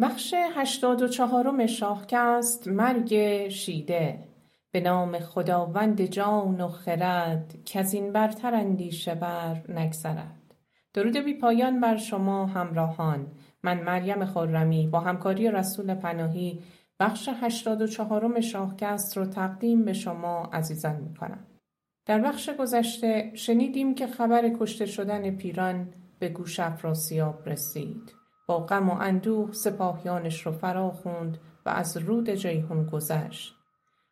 بخش هشتاد و چهارم مرگ شیده به نام خداوند جان و خرد از این برتر اندیشه بر نگذرد درود بی پایان بر شما همراهان من مریم خرمی با همکاری رسول پناهی بخش هشتاد و چهارم شاهکست رو تقدیم به شما عزیزان می کنم. در بخش گذشته شنیدیم که خبر کشته شدن پیران به گوش افراسیاب رسید. با غم و اندوه سپاهیانش رو فرا خوند و از رود جیهون گذشت.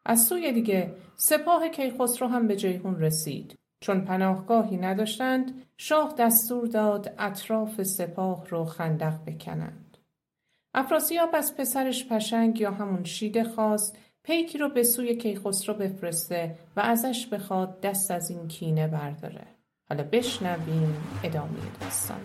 از سوی دیگه سپاه کیخسرو هم به جیهون رسید. چون پناهگاهی نداشتند شاه دستور داد اطراف سپاه رو خندق بکنند. افراسیاب از پسرش پشنگ یا همون شیده خواست پیکی رو به سوی کیخسرو بفرسته و ازش بخواد دست از این کینه برداره. حالا بشنویم ادامه داستان.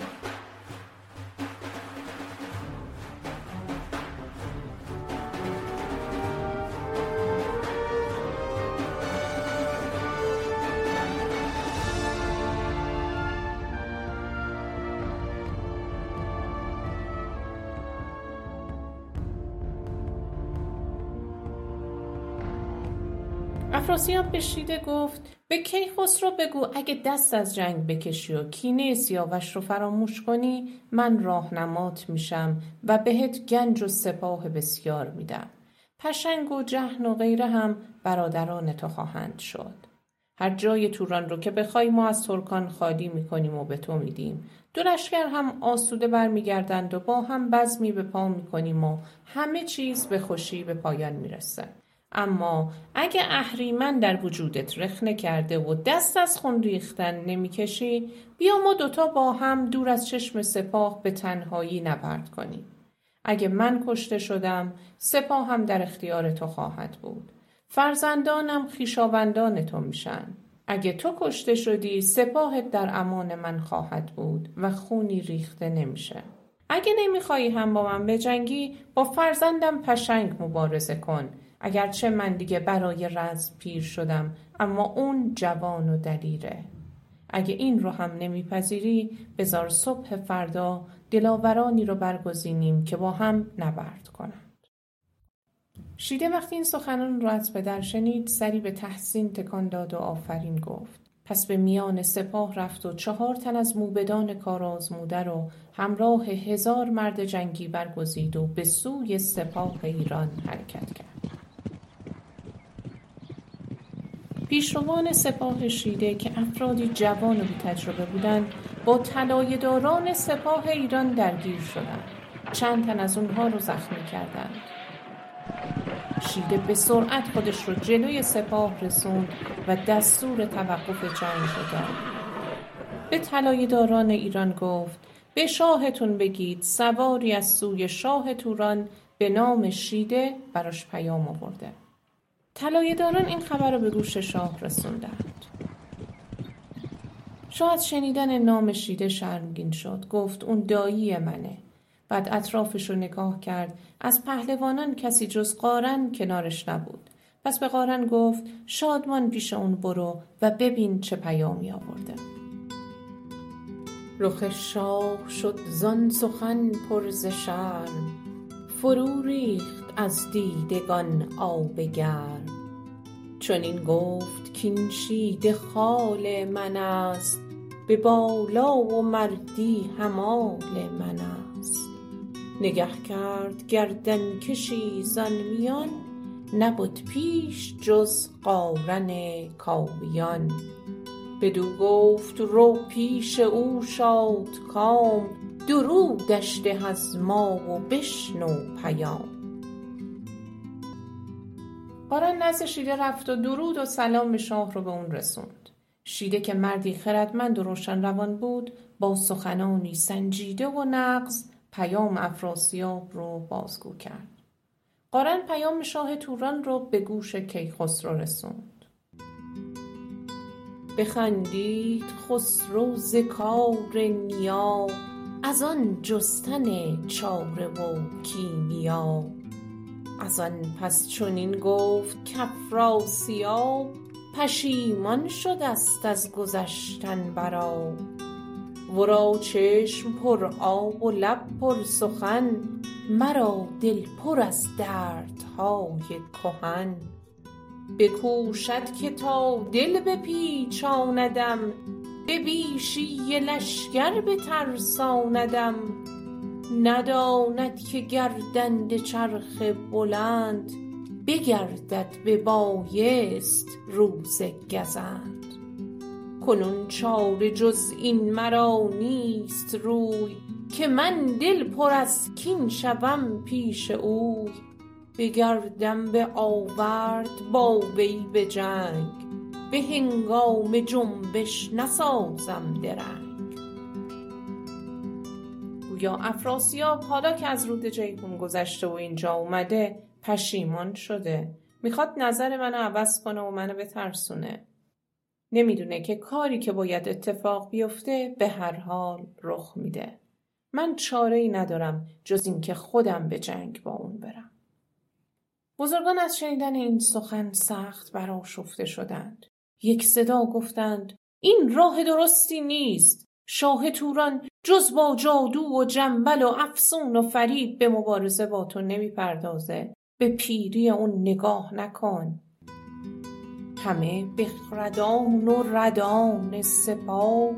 افراسیاب به شیده گفت به کیخسرو بگو اگه دست از جنگ بکشی و کینه سیاوش رو فراموش کنی من راهنمات میشم و بهت گنج و سپاه بسیار میدم. پشنگ و جهن و غیره هم برادران تو خواهند شد. هر جای توران رو که بخوای ما از ترکان خالی می‌کنیم و به تو میدیم. دو لشکر هم آسوده برمیگردند و با هم بزمی به پا می‌کنیم و همه چیز به خوشی به پایان می‌رسه اما اگه اهریمن در وجودت رخنه کرده و دست از خون ریختن نمی‌کشی بیا ما دوتا با هم دور از چشم سپاه به تنهایی نبرد کنیم. اگه من کشته شدم سپاه هم در اختیار تو خواهد بود. فرزندانم خیشاوندان تو میشن. اگه تو کشته شدی سپاهت در امان من خواهد بود و خونی ریخته نمیشه. اگه نمیخوایی هم با من بجنگی با فرزندم پشنگ مبارزه کن. اگرچه من دیگه برای رز پیر شدم اما اون جوان و دلیره. اگه این رو هم نمیپذیری بزار صبح فردا دلاورانی رو برگزینیم که با هم نبرد کنند. شیده وقتی این سخنان رو از پدر شنید سری به تحسین تکان داد و آفرین گفت. پس به میان سپاه رفت و چهار تن از موبدان کار آزموده رو همراه هزار مرد جنگی برگزید و به سوی سپاه ایران حرکت کرد. پیشروان سپاه شیده که افرادی جوان و تجربه بودند با طلایهداران سپاه ایران درگیر شدند. چند تن از اونها رو زخمی کردند. شیده به سرعت خودش رو جلوی سپاه رسوند و دستور توقف جنگ رو داد. به طلایهداران ایران گفت به شاهتون بگید سواری از سوی شاه توران به نام شیده براش پیام آورده. داران این خبر رو به گوش شاه رسوندند. شاه از شنیدن نام شیده شرمگین شد. گفت اون دایی منه. بعد اطرافش رو نگاه کرد. از پهلوانان کسی جز قارن کنارش نبود. پس به قارن گفت شادمان پیش اون برو و ببین چه پیامی آورده. رخ شاه شد زان سخن پر شرم. فرو ریخت از دیدگان آب گرم چنین گفت کاین شیده خال من است. به بالا و مردی همال من است. نگه کرد گردنکشی زان میان نبد پیش جز قارن کاویان. بدو گفت رو پیش او شادکام درودش ده از ما و بشنو پیام. قارن نزد شیده رفت و درود و سلام شاه رو به اون رسوند. شیده که مردی خردمند و روشن روان بود با سخنانی سنجیده و نغز پیام افراسیاب رو بازگو کرد. قارن پیام شاه توران رو به گوش کیخسرو رسوند. بخندید خسرو ز کار نیا از آن جستن چاره و کیمیا. از آن پس چنین گفت کافراسیاب پشیمان شدست از گذشتن بر آب ورا چشم پر آب و لب پر سخن مرا دل پر از دردهای کهن. بکوشد که تا دل بپیچاندم به بیشی لشکر بترساندم. نداند که گردنده چرخ بلند بگردد ببایست روز گزند. کنون چاره جز این مرا نیست روی که من دل پر از کین شوم پیش اوی. بگردم به آورد با وی به جنگ به هنگام جنبش نسازم درنگ. گویا افراسیاب حالا که از رود جیحون گذشته و اینجا اومده پشیمان شده. می‌خواد نظر منو عوض کنه و منو بترسونه. نمی‌دونه که کاری که باید اتفاق بیفته به هر حال رخ میده. من چاره ای ندارم جز اینکه خودم به جنگ با اون برم. بزرگان از شنیدن این سخن سخت برآشفته شدند. یک صدا گفتند این راه درستی نیست. شاه توران جز با جادو و جنبل و افسون و فریب به مبارزه با تو نمی‌پردازه. به پیری اون نگاه نکن. همه بخردان و ردان سپاه.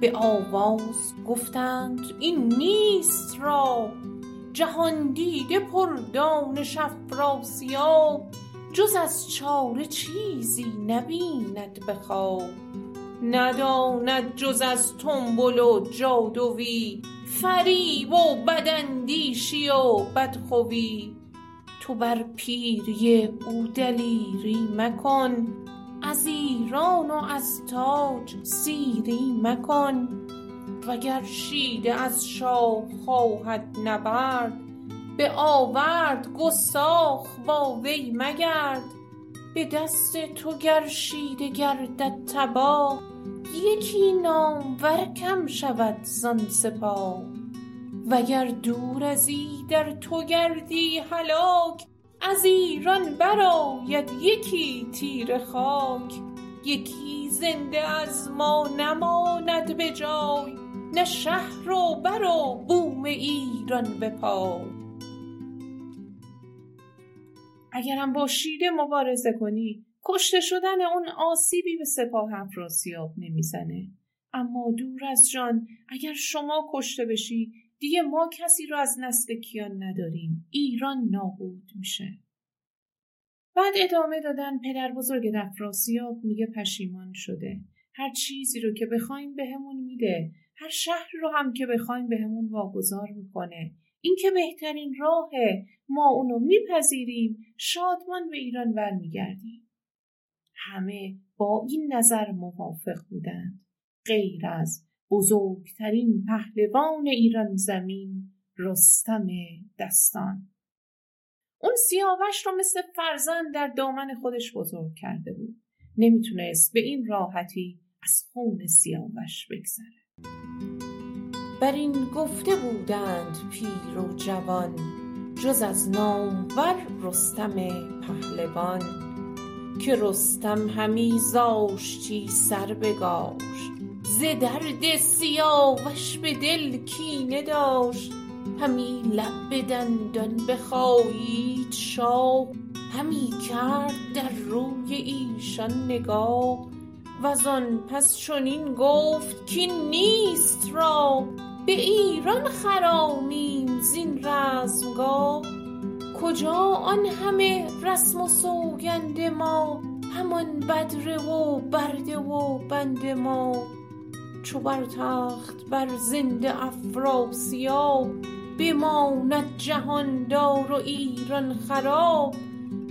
به آواز گفتند این نیست راه جهاندیده پر دانش افراسیاب جز از چاره چیزی نبیند به خواب. نداند جز از تنبل و جادوی فریب و بداندیشی و بدخوی. تو بر پیری او دلیری مکن از ایران و از تاج سیری مکن. وگر شیده از شاه خواهد نبرد به آورد گستاخ با وی مگرد. به دست تو گر شیده گردد تباه یکی نامور کم شود زان سپاه. وگر دور از ایدر تو گردی هلاک از ایران برآید یکی تیره خاک. یکی زنده از ما نماند به جای نه شهر و بر و بوم ایران به پای. اگرم با شیده مبارزه کنی کشته شدن اون آسیبی به سپاه افراسیاب نمی‌زنه. اما دور از جان اگر شما کشته بشی دیگه ما کسی رو از نسل کیان نداریم. ایران نابود میشه. بعد ادامه دادن پدر بزرگ افراسیاب میگه پشیمان شده. هر چیزی رو که بخوایم بهمون میده. هر شهر رو هم که بخوایم بهمون واگذار می‌کنه. این که بهترین راهه. ما اونو میپذیریم. شادمان به ایران برمیگردیم. همه با این نظر موافق بودند. غیر از بزرگترین پهلوان ایران زمین رستم دستان. اون سیاوش رو مثل فرزند در دامن خودش بزرگ کرده بود. نمی‌تونست به این راحتی از خون سیاوش بگذره. بر این گفته بودند پیر و جوان جز از نامور رستم پهلوان. که رستم همی زاشتی سر بگاشت ز درد سیاوش به دل کینه داشت همی لب به دندان بخایید شاه. همی کرد در روی ایشان نگاه. وزان پس چنین گفت کاین نیست راه به ایران خرامیم زین رزمگاه. کجا آن همه رسم و سوگند ما؟ همان بدره و برده و بند ما. چو بر تخت بر زنده افراسیاب بماند جهاندار و ایران خراب.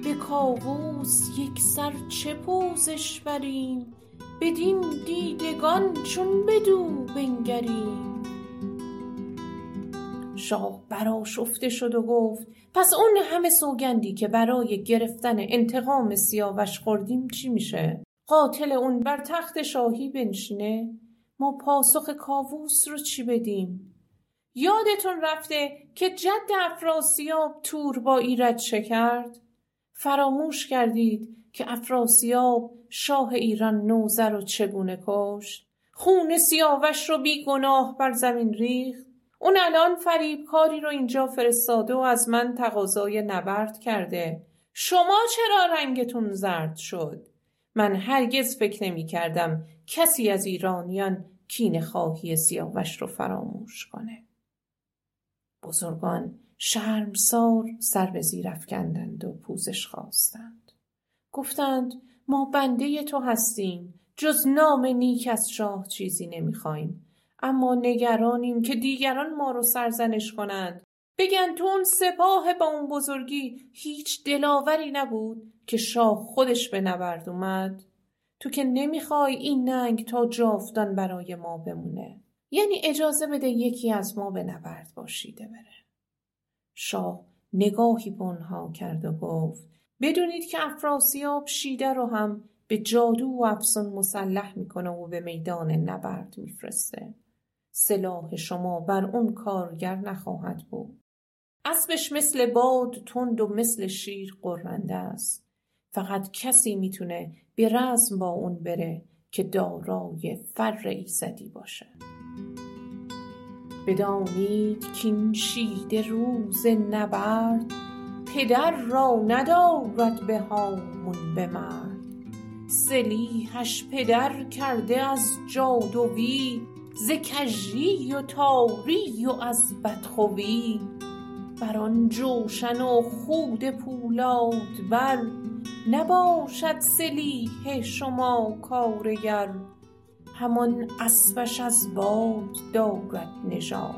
به کاووس یکسر چه پوزش بریم؟ بدین دیدگان چون بدو بنگریم. شاه برآشفته شد و گفت پس اون همه سوگندی که برای گرفتن انتقام سیاوش خوردیم چی میشه؟ قاتل اون بر تخت شاهی بنشینه. ما پاسخ کاووس رو چی بدیم؟ یادتون رفته که جد افراسیاب تور با ایرج چه کرد فراموش کردید که افراسیاب شاه ایران نوذر رو چگونه کشت؟ خون سیاوش رو بی گناه بر زمین ریخت؟ اون الان فریب کاری رو اینجا فرستاده و از من تقاضای نبرد کرده شما چرا رنگتون زرد شد؟ من هرگز فکر نمی کردم کسی از ایرانیان کین خواهی سیاوش رو فراموش کنه. بزرگان شرمسار سر به زیر افکندند و پوزش خواستند. گفتند ما بنده تو هستیم جز نام نیک از شاه چیزی نمی‌خوایم اما نگرانیم که دیگران ما رو سرزنش کنند. بگن تو اون سپاه با اون بزرگی هیچ دلاوری نبود که شاه خودش به نبرد اومد. تو که نمی‌خوای این ننگ تا جاودان برای ما بمونه. یعنی اجازه بده یکی از ما به نبرد باشیده بره. شاه نگاهی به اونها کرد و گفت بدونید که افراسیاب شیده رو هم به جادو و افسون مسلح می‌کنه و به میدان نبرد میفرسته. سلاح شما بر اون کارگر نخواهد بود. اسبش مثل باد تند و مثل شیر قرنده است. فقط کسی می‌تونه به رزم با اون بره که دارای فر ایزدی باشه. بدانید کین شیده روز نبرد پدر را ندارد به هامون به مرد. سلیحش پدر کرده از جادوی ز کژی و تاری و از بدخوی بر آن جوشن و خود پولاد بر نباشد سلیح شما کارگر همان اسبش از باد دارد نژاد.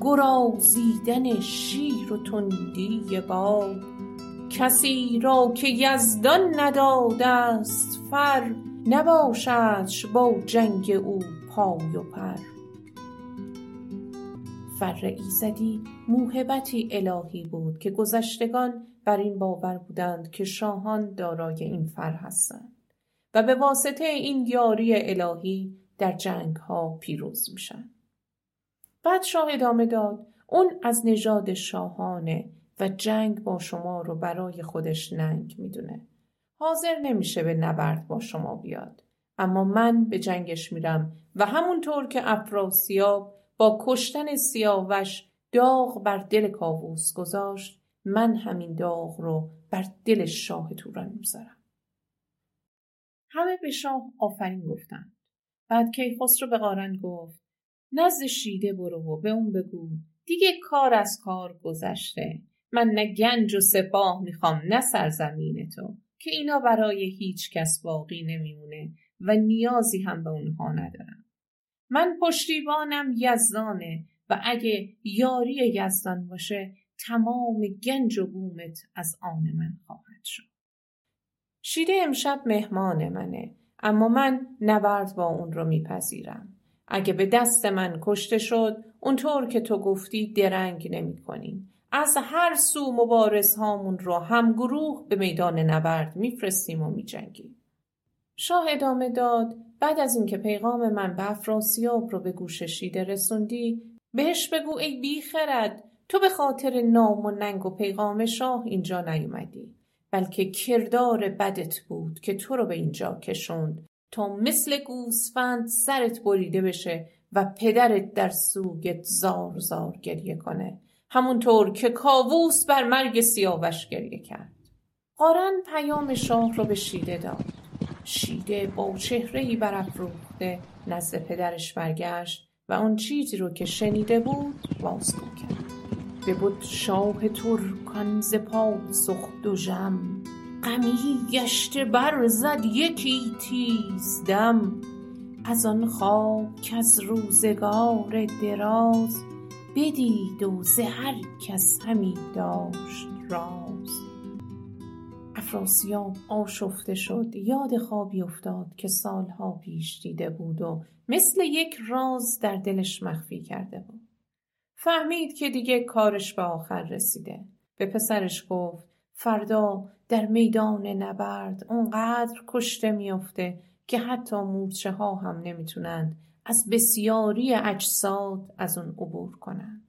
گرازیدن شیر و تندی باد کسی را که یزدان نداده است فر نباشدش با جنگ او پای و پر فر ایزدی موهبتی الهی بود که گذشتگان بر این باور بودند که شاهان دارای این فر هستند و به واسطه این یاری الهی در جنگ ها پیروز میشن. بعد شاه ادامه داد اون از نژاد شاهانه و جنگ با شما رو برای خودش ننگ می‌دونه. حاضر نمیشه به نبرد با شما بیاد. اما من به جنگش میرم و همونطور که افراسیاب با کشتن سیاوش داغ بر دل کاووس گذاشت من همین داغ رو بر دل شاه توران می‌ذارم. همه به شاه آفرین گفتند. بعد کیخسرو به قارن گفت نزد شیده برو و به اون بگو دیگه کار از کار گذشته من نه گنج و سپاه می‌خوام نه سرزمین تو که اینا برای هیچ کس باقی نمیمونه و نیازی هم به اونها ندارم من پشتیبانم یزدانه و اگه یاری یزدان باشه تمام گنج و بومت از آن من خواهد شد شیده امشب مهمان منه اما من نبرد با اون رو میپذیرم اگه به دست من کشته شد اونطور که تو گفتی درنگ نمی کنیم. از هر سو مبارز هامون رو هم گروه به میدان نبرد میفرستیم و میجنگیم. شاه ادامه داد بعد از اینکه پیغام من به افراسیاب رو به گوش شیده رسوندی بهش بگو ای بی خرد تو به خاطر نام و ننگ و پیغام شاه اینجا نیومدی بلکه کردار بدت بود که تو رو به اینجا کشوند تا مثل گوسفند سرت بریده بشه و پدرت در سوگت زار زار گریه کنه همونطور که کاووس بر مرگ سیاوش گریه کرد. قارن پیام شاه رو به شیده داد. شیده با چهره برافروخته نزد پدرش برگشت و آن چیزی رو که شنیده بود بازگو کرد. ببد شاه ترکان ز پاسخ دژم غمی گشته برزد یکی تیز دم. از آن خواب کز روزگار دراز. بدید و ز هر کس همی داشت راز. افراسیاب آشفته شد. یاد خوابی افتاد که سالها پیش دیده بود و مثل یک راز در دلش مخفی کرده بود. فهمید که دیگه کارش به آخر رسیده. به پسرش گفت فردا در میدان نبرد اونقدر کشته میافته که حتی مورچه ها هم نمی‌تونند از بسیاری اجساد از اون عبور کنند.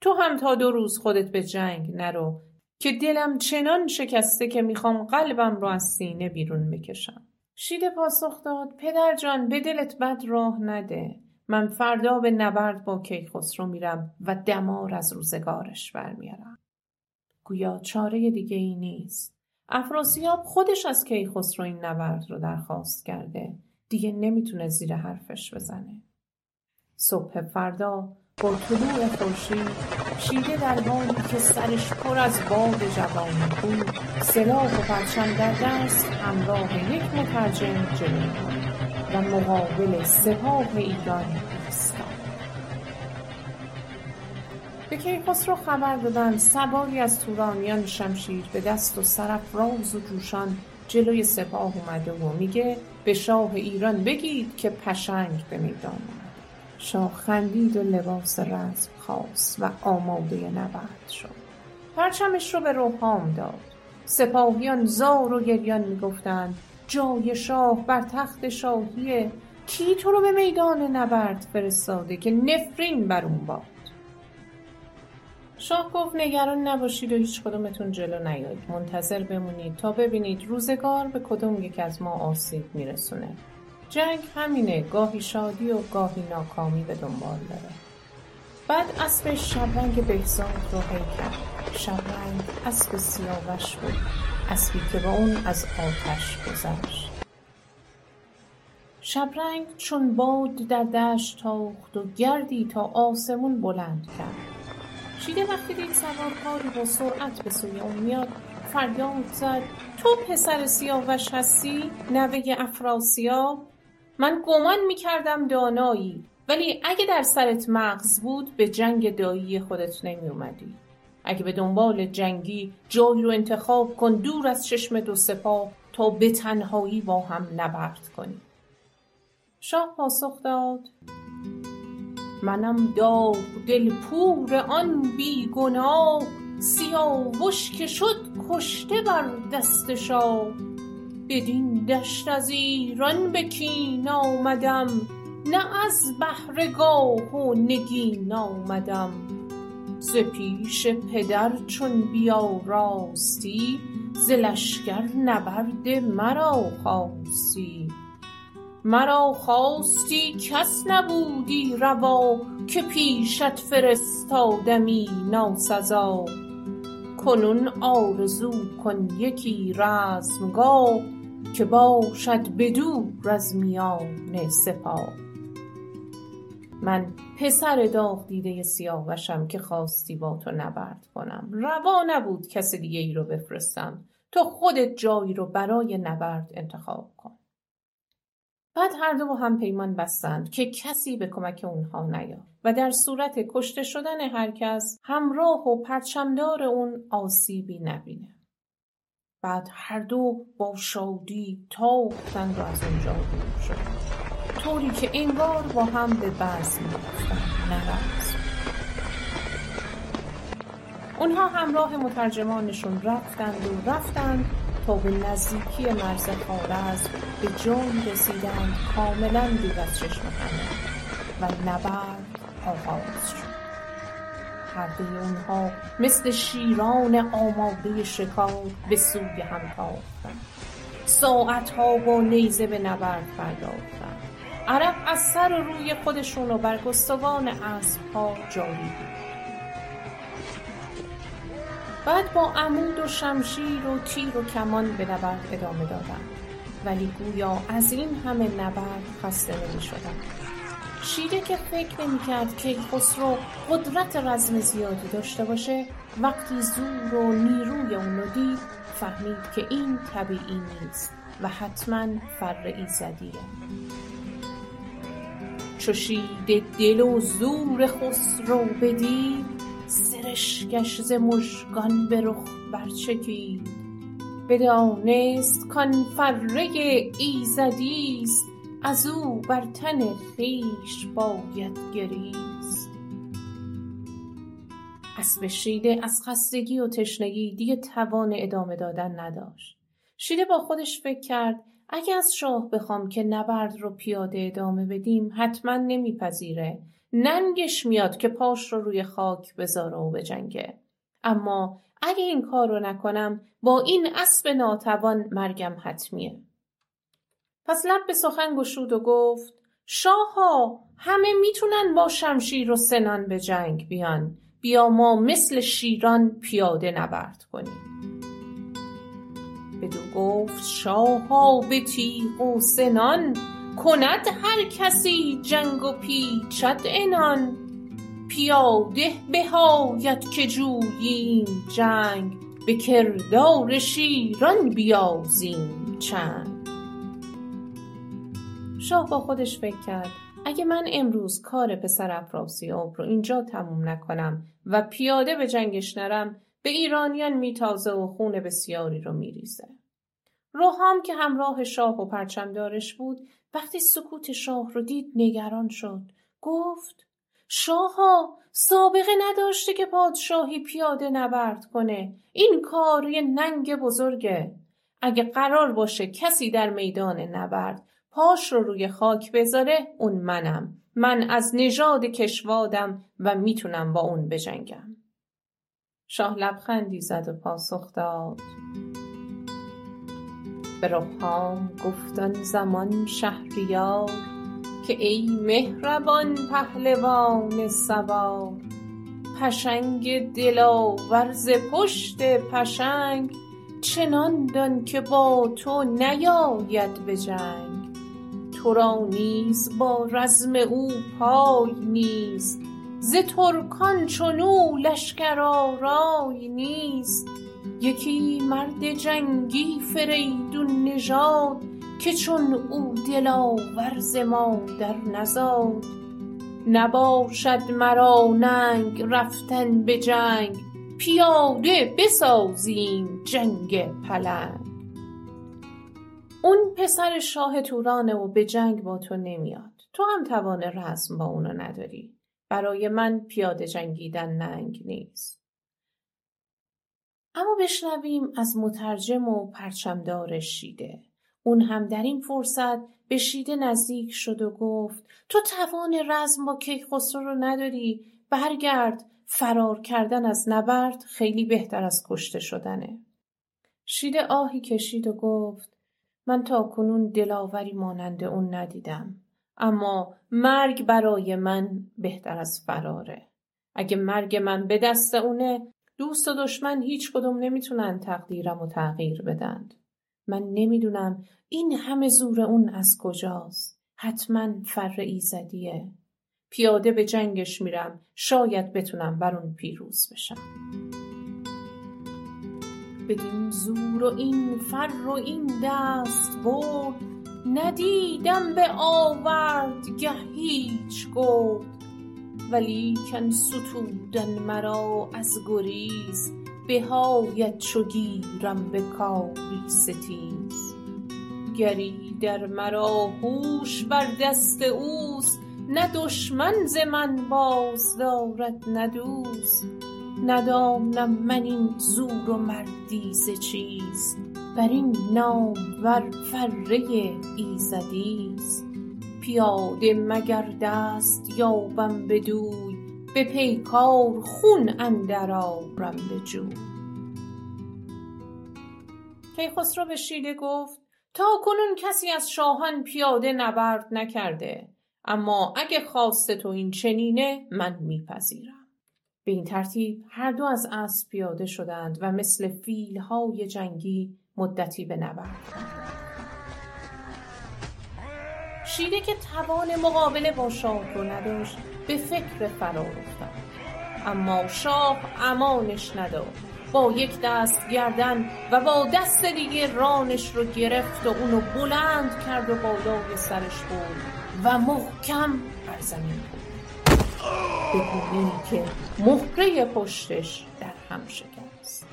تو هم تا دو روز خودت به جنگ نرو که دلم چنان شکسته که می‌خوام قلبم رو از سینه بیرون بکشم. شیده پاسخ داد پدر جان به دلت بد راه نده. من فردا به نبرد با کیخسرو میرم و دمار از روزگارش برمیارم. گویا چاره دیگه ای نیست. افراسیاب خودش از کیخسرو این نبرد رو درخواست کرده. دیگه نمی‌تونه زیر حرفش بزنه. صبح فردا با طلوع خورشید شیده در حالی که سرش پر از باد جوانی بود سلاح و پرچم در دست همراه یک مترجم جلو و مقابل سپاه ایران ایستاد. به کیخسرو خبر دادن سواری از تورانیان شمشیر به دست و سرافراز و جوشان جلوی سپاه اومده و میگه به شاه ایران بگید که پشنگ به میدان. شاه خندید و لباس رزم خواست و آماده نبرد شد. پرچمش رو به روحام داد. سپاهیان زار و گریان می‌گفتند جای شاه بر تخت شاهیه کی تو رو به میدان نبرد فرستاده که نفرین بر اون باد؟ شاه گفت نگران نباشید و هیچ کدومتون جلو نیایید. منتظر بمونید تا ببینید روزگار به کدوم یک از ما آسیب میرسونه. جنگ همینه گاهی شادی و گاهی ناکامی به دنبال داره. بعد اسب شبرنگ بهزاد رو هی کرد. شبرنگ اسب سیاوش بود اسبی که با اون از آتش گذشت. شبرنگ چون باد در دشت تاخت و گردی تا آسمون بلند کرد. شیده وقتی دید سوارکاری با سرعت به سوی اون میاد فریاد زد. تو پسر سیاوش هستی؟ نوه افراسیاب؟ من گمان می‌کردم دانایی ولی اگه در سرت مغز بود به جنگ دایی خودت نمی اومدی. اگه به دنبال جنگی جایی رو انتخاب کن دور از چشم دو سپاه تا به تنهایی با هم نبرد کنی. شاه پاسخ داد منم داغ دل پور آن بیگناه سیاوش که شد کشته بر دست شاه بدین دشت از ایران به کین آمدم نه از بهر گاه و نگین آمدم. ز پیش پدر چون بیاراستی ز لشکر نبرد مرا خواستی. مرا خواستی کس نبودی روا که پیشت فرستادمی ناسزا. کنون آرزو کن یکی رزمگاه که باشد بدو از میان سپاه. من پسر داغ دیده سیاوشم که خواستی با تو نبرد کنم. روا نبود کس دیگه ای رو بفرستم. تو خودت جایی رو برای نبرد انتخاب کن. بعد هر دو هم پیمان بستند که کسی به کمک اونها نیاد و در صورت کشته شدن هر کس همراه و پرچمدار اون آسیبی نبینه. بعد هر دو با شادی تاختند و از اونجا دور شد. طوری که انگار با هم به بزم رفتند نه اونها همراه مترجمانشون رفتند و رفتند تا به نزدیکی مرز خوارزم به جایی رسیدند کاملا دور از چشم و نبرد آغاز شد. دوی اونها مثل شیران آماده شکار به سوی هم تاختند. ساعتها با نیزه به نبرد پرداختند عرب از سر و روی خودشون و برگستوان جاری بود. بعد با عمود و شمشیر و تیر و کمان به نبرد ادامه دادند. ولی گویا از این همه نبرد خسته نمی شیده که فکر نمی کرد که خسرو قدرت رزم زیادی داشته باشه وقتی زور و نیروی اون رو فهمید که این طبیعی نیست و حتما فر ایزدیه چو دل و زور خسرو بدید سرشکش ز مژگان به رخ برچکید. بدانست کآن فره ایزدیست از او بر تن خویش باید گریست. اسب شیده از خستگی و تشنگی دیگه توان ادامه دادن نداشت. شیده با خودش فکر کرد اگه از شاه بخوام که نبرد رو پیاده ادامه بدیم حتما نمیپذیره. ننگش میاد که پاش رو روی خاک بذاره و بجنگه. اما اگه این کار رو نکنم با این اسب ناتوان مرگم حتمیه. پس لب به سخن گشود و گفت شاها همه می‌تونن با شمشیر و سنان به جنگ بیان. بیا ما مثل شیران پیاده نبرد کنیم. بدو گفت شاها به تیغ و سنان کند هر کسی جنگ و پیچد عنان. پیاده بهاید که جوییم جنگ به کردار شیران بیازیم چنگ شاه با خودش فکر کرد اگه من امروز کار پسر افراسیاب رو اینجا تموم نکنم و پیاده به جنگش نرم به ایرانیان میتازه و خون بسیاری رو میریزه. روحام که همراه شاه و پرچمدارش بود وقتی سکوت شاه رو دید نگران شد. گفت شاها سابقه نداشته که پادشاهی پیاده نبرد کنه. این کار یه ننگ بزرگه. اگه قرار باشه کسی در میدان نبرد پاش رو روی خاک بذاره اون منم. من از نژاد کشوادم و می‌تونم با اون بجنگم. شاه لبخندی زد و پاسخ داد به روحام گفتن زمان شهریار که ای مهربان پهلوان سوار پشنگ دلاور ز پشت پشنگ چنان دان که با تو نیاید به جنگ تو را نیز با رزم او پای نیست. ز ترکان چنو لشکرآرای نیست. یکی مرد جنگی فریدون نژاد که چون او دلاور ز مادر نزاد. نباشد مرا ننگ رفتن به جنگ. پیاده بسازیم جنگ پلنگ. اون پسر شاه تورانه و به جنگ با تو نمیاد. تو هم توان رزم با اونو نداری. برای من پیاده جنگیدن ننگ نیست. اما بشنویم از مترجم و پرچمدار شیده. اون هم در این فرصت به شیده نزدیک شد و گفت تو توان رزم با کیخسرو رو نداری. برگرد فرار کردن از نبرد خیلی بهتر از کشته شدنه. شیده آهی کشید و گفت من تا کنون دلاوری مانند اون ندیدم. اما مرگ برای من بهتر از فراره. اگه مرگ من به دست اونه دوست و دشمن هیچ کدوم نمی‌تونن تقدیرم و تغییر بدند. من نمی‌دونم این همه زور اون از کجاست. حتما فر ایزدیه. پیاده به جنگش میرم. شاید بتونم بر اون پیروز بشم. بدین زور و این فر و این دست برد ندیدم به آوردگه هیچ گرد ولیکن ستودن مرا از گریز بهاید چو گیرم به کاری ستیز. گری در مرا هوش بر دست اوست نه دشمن ز من باز دارد نه دوست. ندانم من این زور و مردی ز چیست؟ بر این نامور فره ایزدیست. پیاده مگر دست یابم بدوی به پیکار خون اندر آرم به جوی. کیخسرو به شیده گفت تا کنون کسی از شاهان پیاده نبرد نکرده اما اگه خواست تو این چنینه من میپذیرم. به این ترتیب هر دو از اسب پیاده شدند و مثل فیلهای جنگی مدتی به نبرد شیده که توان مقابله با شاه رو نداشت به فکر فرار افتاد. اما شاه امانش نداد. با یک دست گردن و با دست دیگه رانش رو گرفت و اونو بلند کرد و بالای سرش بود و محکم بر زمین بود. به که مهره پشتش در هم شکست.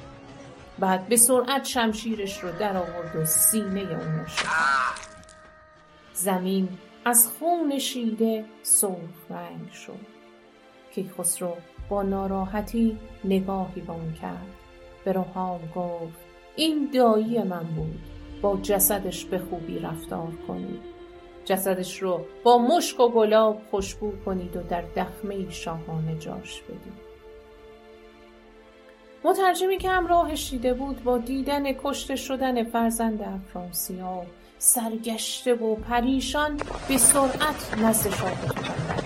بعد به سرعت شمشیرش رو در آورد و سینه اون شکست. زمین از خون شیده سرخ رنگ شد. کیخسرو با ناراحتی نگاهی به اون کرد. به روحام گفت این دایی من بود. با جسدش به خوبی رفتار کنید جسدش رو با مشک و گلاب خوشبو کنید و در دخمه شاهانه جاش بدید. مترجمی که همراهش دیده بود با دیدن کشته شدن فرزند افراسیاب سرگشته و پریشان به سرعت نزد شاه توران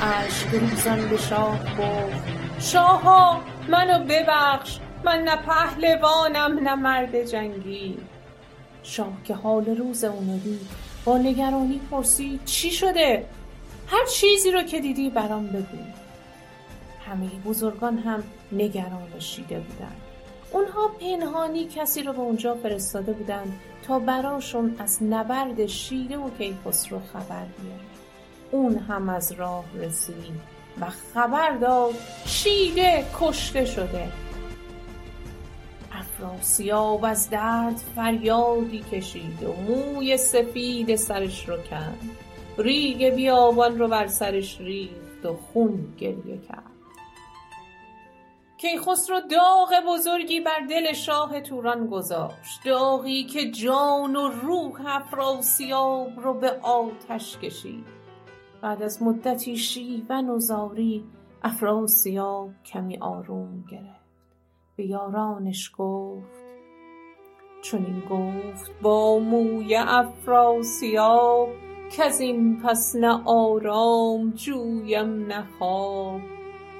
اشک ریزان به شاه گفت شاها منو ببخش من نه پهلوانم نه مرد جنگی. شاه که حال روز اونو دید با نگرانی پرسید چی شده؟ هر چیزی رو که دیدی برام بگو. همه بزرگان هم نگران شیده بودند. اونها پنهانی کسی رو به اونجا فرستاده بودند تا براشون از نبرد شیده و کیخسرو خبر بیاره اون هم از راه رسید و خبر داد شیده کشته شده. افراسیاب از درد فریادی کشید و موی سفید سرش رو کند ریگ بیابان رو بر سرش ریخت و خون گریه کرد. کیخسرو داغ بزرگی بر دل شاه توران گذاشت. داغی که جان و روح افراسیاب رو به آتش کشید. بعد از مدتی شیون و زاری افراسیاب کمی آروم گرفت. به یارانش گفت. چنین گفت با موی افراسیاب کز این پس نه آرام جویم نه خواب.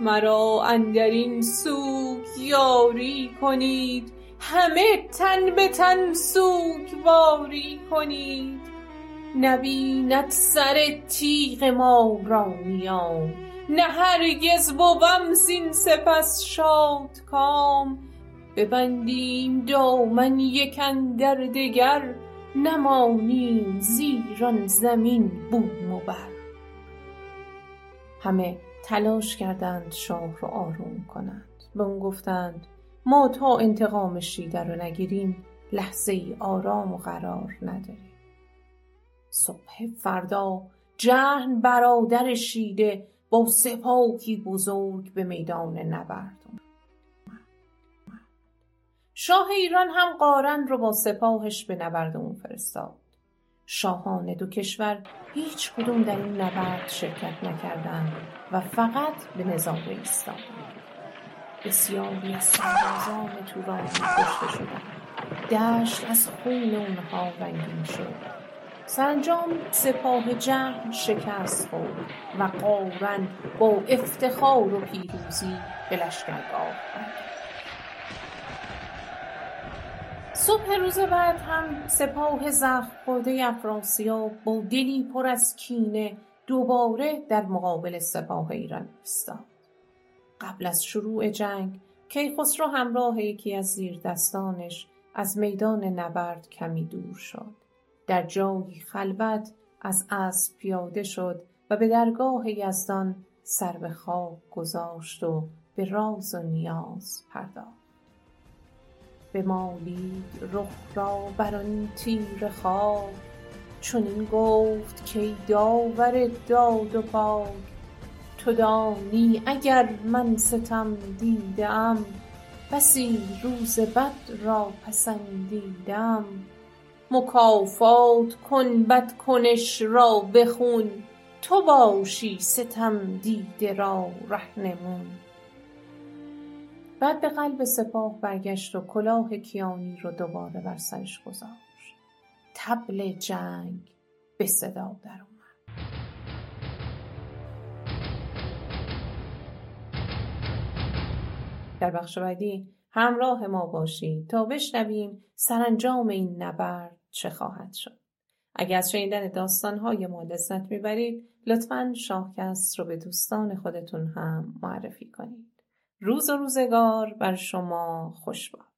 مرا اندرین سوگ یاری کنید همه تن به تن سوگواری کنید. نبیند سر تیغ ما را نیام نه هرگز بوم زین سپس شادکام ببندیم دامن یک اندر دگر نمانیم زیر آن زمین بوم و بر. همه تلاش کردند شاه رو آروم کنند. به اون گفتند ما تا انتقام شیده رو نگیریم لحظه ای آرام و قرار نداریم. صبح فردا جهن برادر شیده با سپاهی بزرگ به میدان نبرد شاه ایران هم قارن رو با سپاهش به نبرد اون فرستاد. شاهان دو کشور هیچ کدوم در این نبرد شرکت نکردند و فقط به نظاره ایستادند. بسیاری از سربازان تورانی کشته شدند. دشت از خون اونها رنگین شد. سرانجام سپاه جمع شکست خورد و قارن با افتخار و پیروزی به لشکرگاه صبح روز بعد هم سپاه زخم خورده افراسیاب با دلی پر از کینه دوباره در مقابل سپاه ایران ایستاد. قبل از شروع جنگ کیخسرو همراه یکی از زیردستانش از میدان نبرد کمی دور شد. در جایی خلوت از اسب پیاده شد و به درگاه یزدان سر به خاک گذاشت و به راز و نیاز پرداخت. بمالید رخ را بر آن تیره خاک چنین گفت کای داور داد و پاک تو دانی اگر من ستم دیده ام بسی روز بد را پسندیده ام مکافات کن بدکنش را به خون تو باشی ستم دیده را رهنمون. بعد به قلب سپاه برگشت و کلاه کیانی رو دوباره بر سرش گذاشت. طبل جنگ به صدا در اومد. در بخش بعدی همراه ما باشید تا بشنویم سرانجام این نبرد چه خواهد شد. اگر از شنیدن داستانهای ما لذت می‌برید لطفا شاهکست رو به دوستان خودتون هم معرفی کنید. روز و روزگار بر شما خوش باد.